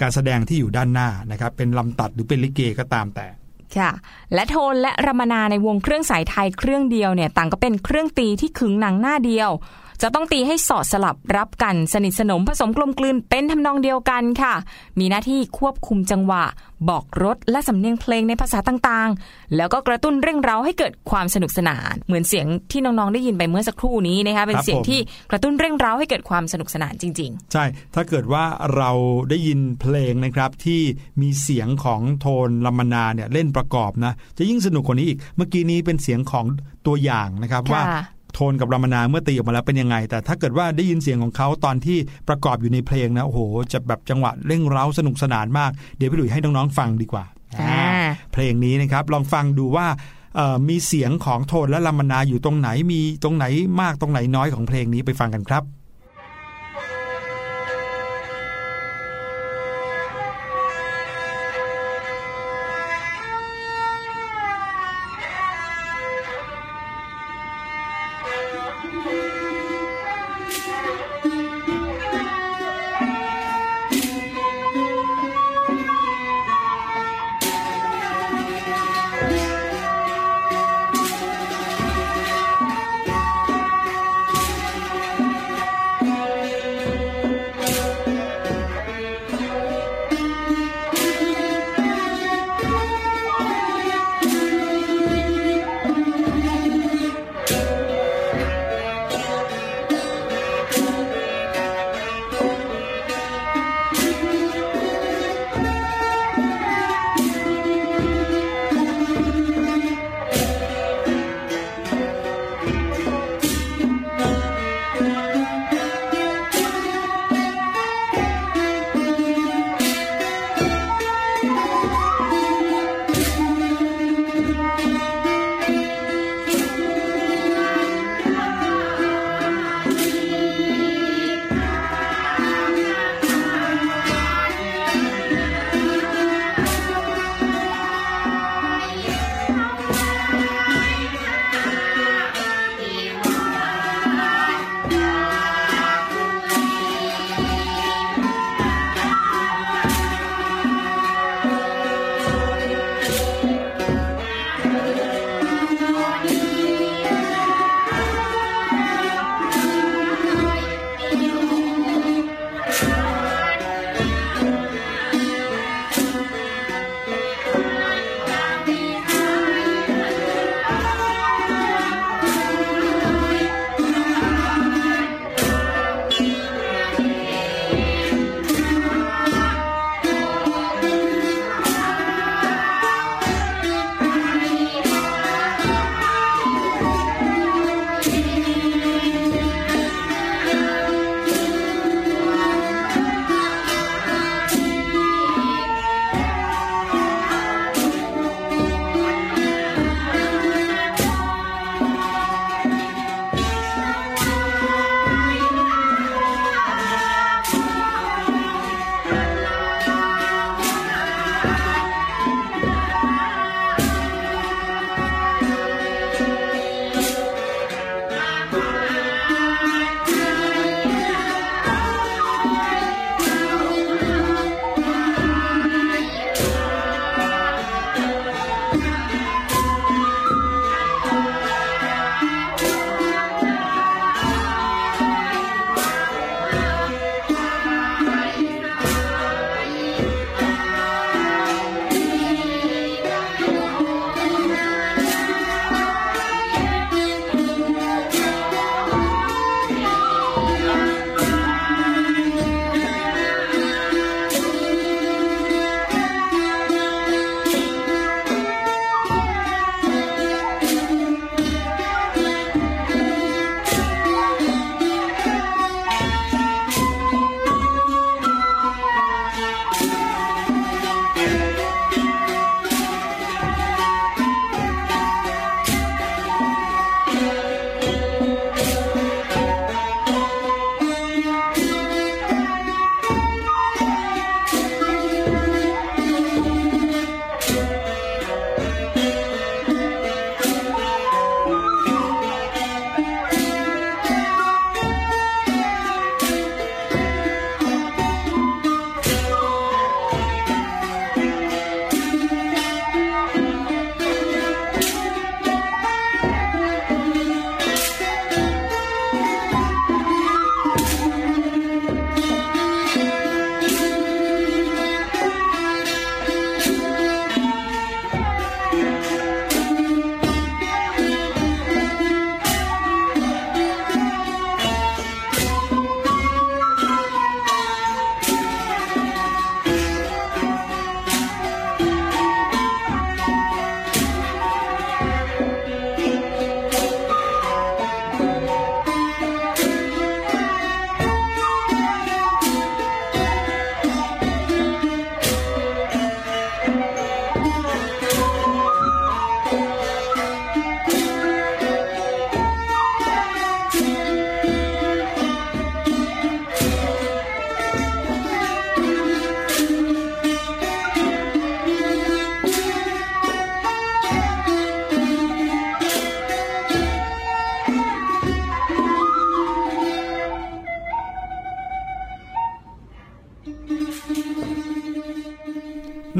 การแสดงที่อยู่ด้านหน้านะครับ เป็นลำตัดหรือเป็นลิเกก็ตามแต่ ค่ะ และโทนและรมนาในวงเครื่องสายไทยเครื่องเดียวเนี่ยต่างก็เป็นเครื่องตีที่ขึงหนังหน้าเดียว จะต้องตีให้สอดสลับรับกันสนิทสนมผสมกลมกลืนเป็นทำนองเดียวกันค่ะ มีหน้าที่ควบคุมจังหวะ บอกรสและสำเนียงเพลงในภาษาต่างๆ แล้วก็กระตุ้นเร่งเร้าให้เกิดความสนุกสนาน เหมือนเสียงที่น้องๆได้ยินไปเมื่อสักครู่นี้นะคะเป็นเสียงที่กระตุ้นเร่งเร้าให้เกิดความสนุกสนานจริง ๆ ใช่ ถ้าเกิดว่าเราได้ยินเพลงนะครับที่มีเสียงของโทนลามนาเนี่ยเล่นประกอบนะจะยิ่งสนุกกว่านี้อีก เมื่อกี้นี้เป็นเสียงของตัวอย่างนะครับว่า โทนกับรามนาเมื่อตีออกมาแล้วเป็นยังไง แต่ถ้าเกิดว่าได้ยินเสียงของเขาตอนที่ประกอบอยู่ในเพลงนะโอ้โหจะแบบจังหวะเร่งเร้าสนุกสนานมาก เดี๋ยวพี่หลุยให้น้องๆฟังดีกว่า เพลงนี้นะครับลองฟังดูว่ามีเสียงของโทนและลามนาอยู่ตรงไหนมีตรงไหนมากตรงไหนน้อยของเพลงนี้ไปฟังกันครับ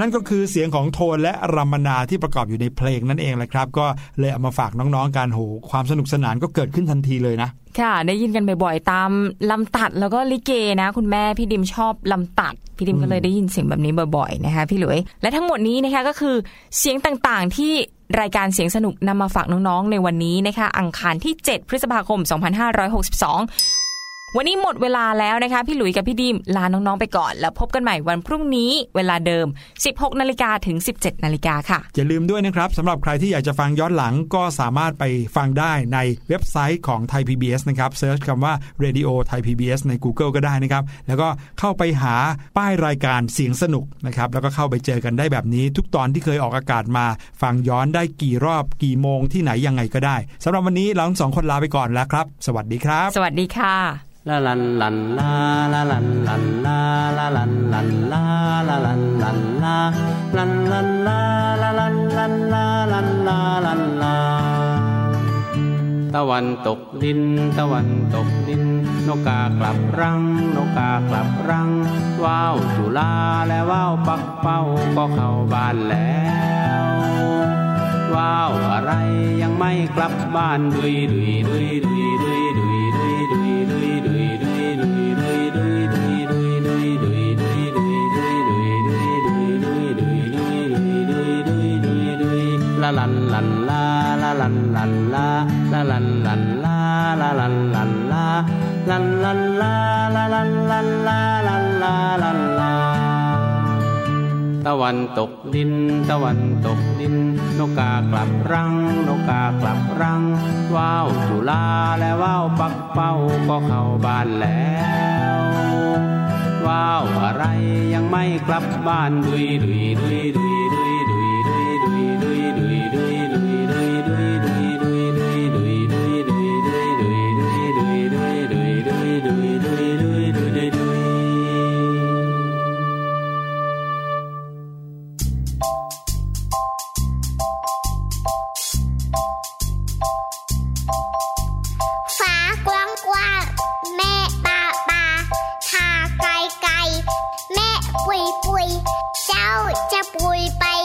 นั่นก็คือเสียงของโทนและรัมนาที่ประกอบอยู่ในเพลงนั่นเองแหละครับ ก็เลยเอามาฝากน้องๆกันโหความสนุกสนานก็เกิดขึ้นทันทีเลยนะค่ะ ได้ยินกันบ่อยๆตามลำตัดแล้วก็ลิเกนะ คุณแม่พี่ดิมชอบลำตัด พี่ดิมก็เลยได้ยินเสียงแบบนี้บ่อยๆนะคะพี่หลุยและทั้งหมดนี้นะคะก็คือเสียงต่างๆที่รายการเสียงสนุกนำมาฝากน้องๆในวันนี้นะคะอังคารที่ 7 พฤษภาคม 2562 วันนี้หมดเวลาแล้วนะคะ พี่หลุยกับพี่ดิมลาน้องๆไปก่อน แล้วพบกันใหม่วันพรุ่งนี้เวลาเดิม 16นาฬิกาถึง 17นาฬิกาค่ะ อย่าลืมด้วยนะครับสำหรับใครที่อยากจะฟังย้อนหลังก็สามารถไปฟังได้ในเว็บไซต์ของไทย PBS นะครับเซิร์ชคำว่า Radio Thai PBS ใน Google ก็ได้นะครับ แล้วก็เข้าไปหาป้ายรายการเสียงสนุกนะครับแล้วก็เข้าไปเจอกันได้แบบนี้ ทุกตอนที่เคยออกอากาศมา ฟังย้อนได้กี่รอบกี่โมงที่ไหนยังไงก็ได้สำหรับวันนี้เราทั้งสองคนลาไปก่อนแล้วครับ สวัสดีครับ สวัสดีค่ะลาลันลันลาลาลันลันลาลาลันลันลาลาลันลันลาลันลันลาลาลันลันลาลันลาลันลาตะวันตกดิน ตะวันตกดิน นกกากลับรัง นกกากลับรัง ว้าวจุลาและว้าวปักเป้าก็เข้าบ้านแล้วว้าวอะไรยังไม่กลับบ้านดุยดุยดุยดุยดุยดุย ลันลันลาลาลันลันลาลาลันลันลาลันลันลาลาลันลันลาลันลาลันลาตะวันตกดิน ตะวันตกดิน นกกากลับรัง นกกากลับรัง ว้าวจุลาและว้าวปักเป้าก็เข้าบ้านแล้วว้าวอะไรยังไม่กลับบ้านดุยดุยดุยดุยดุย 宝贝。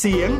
เสียง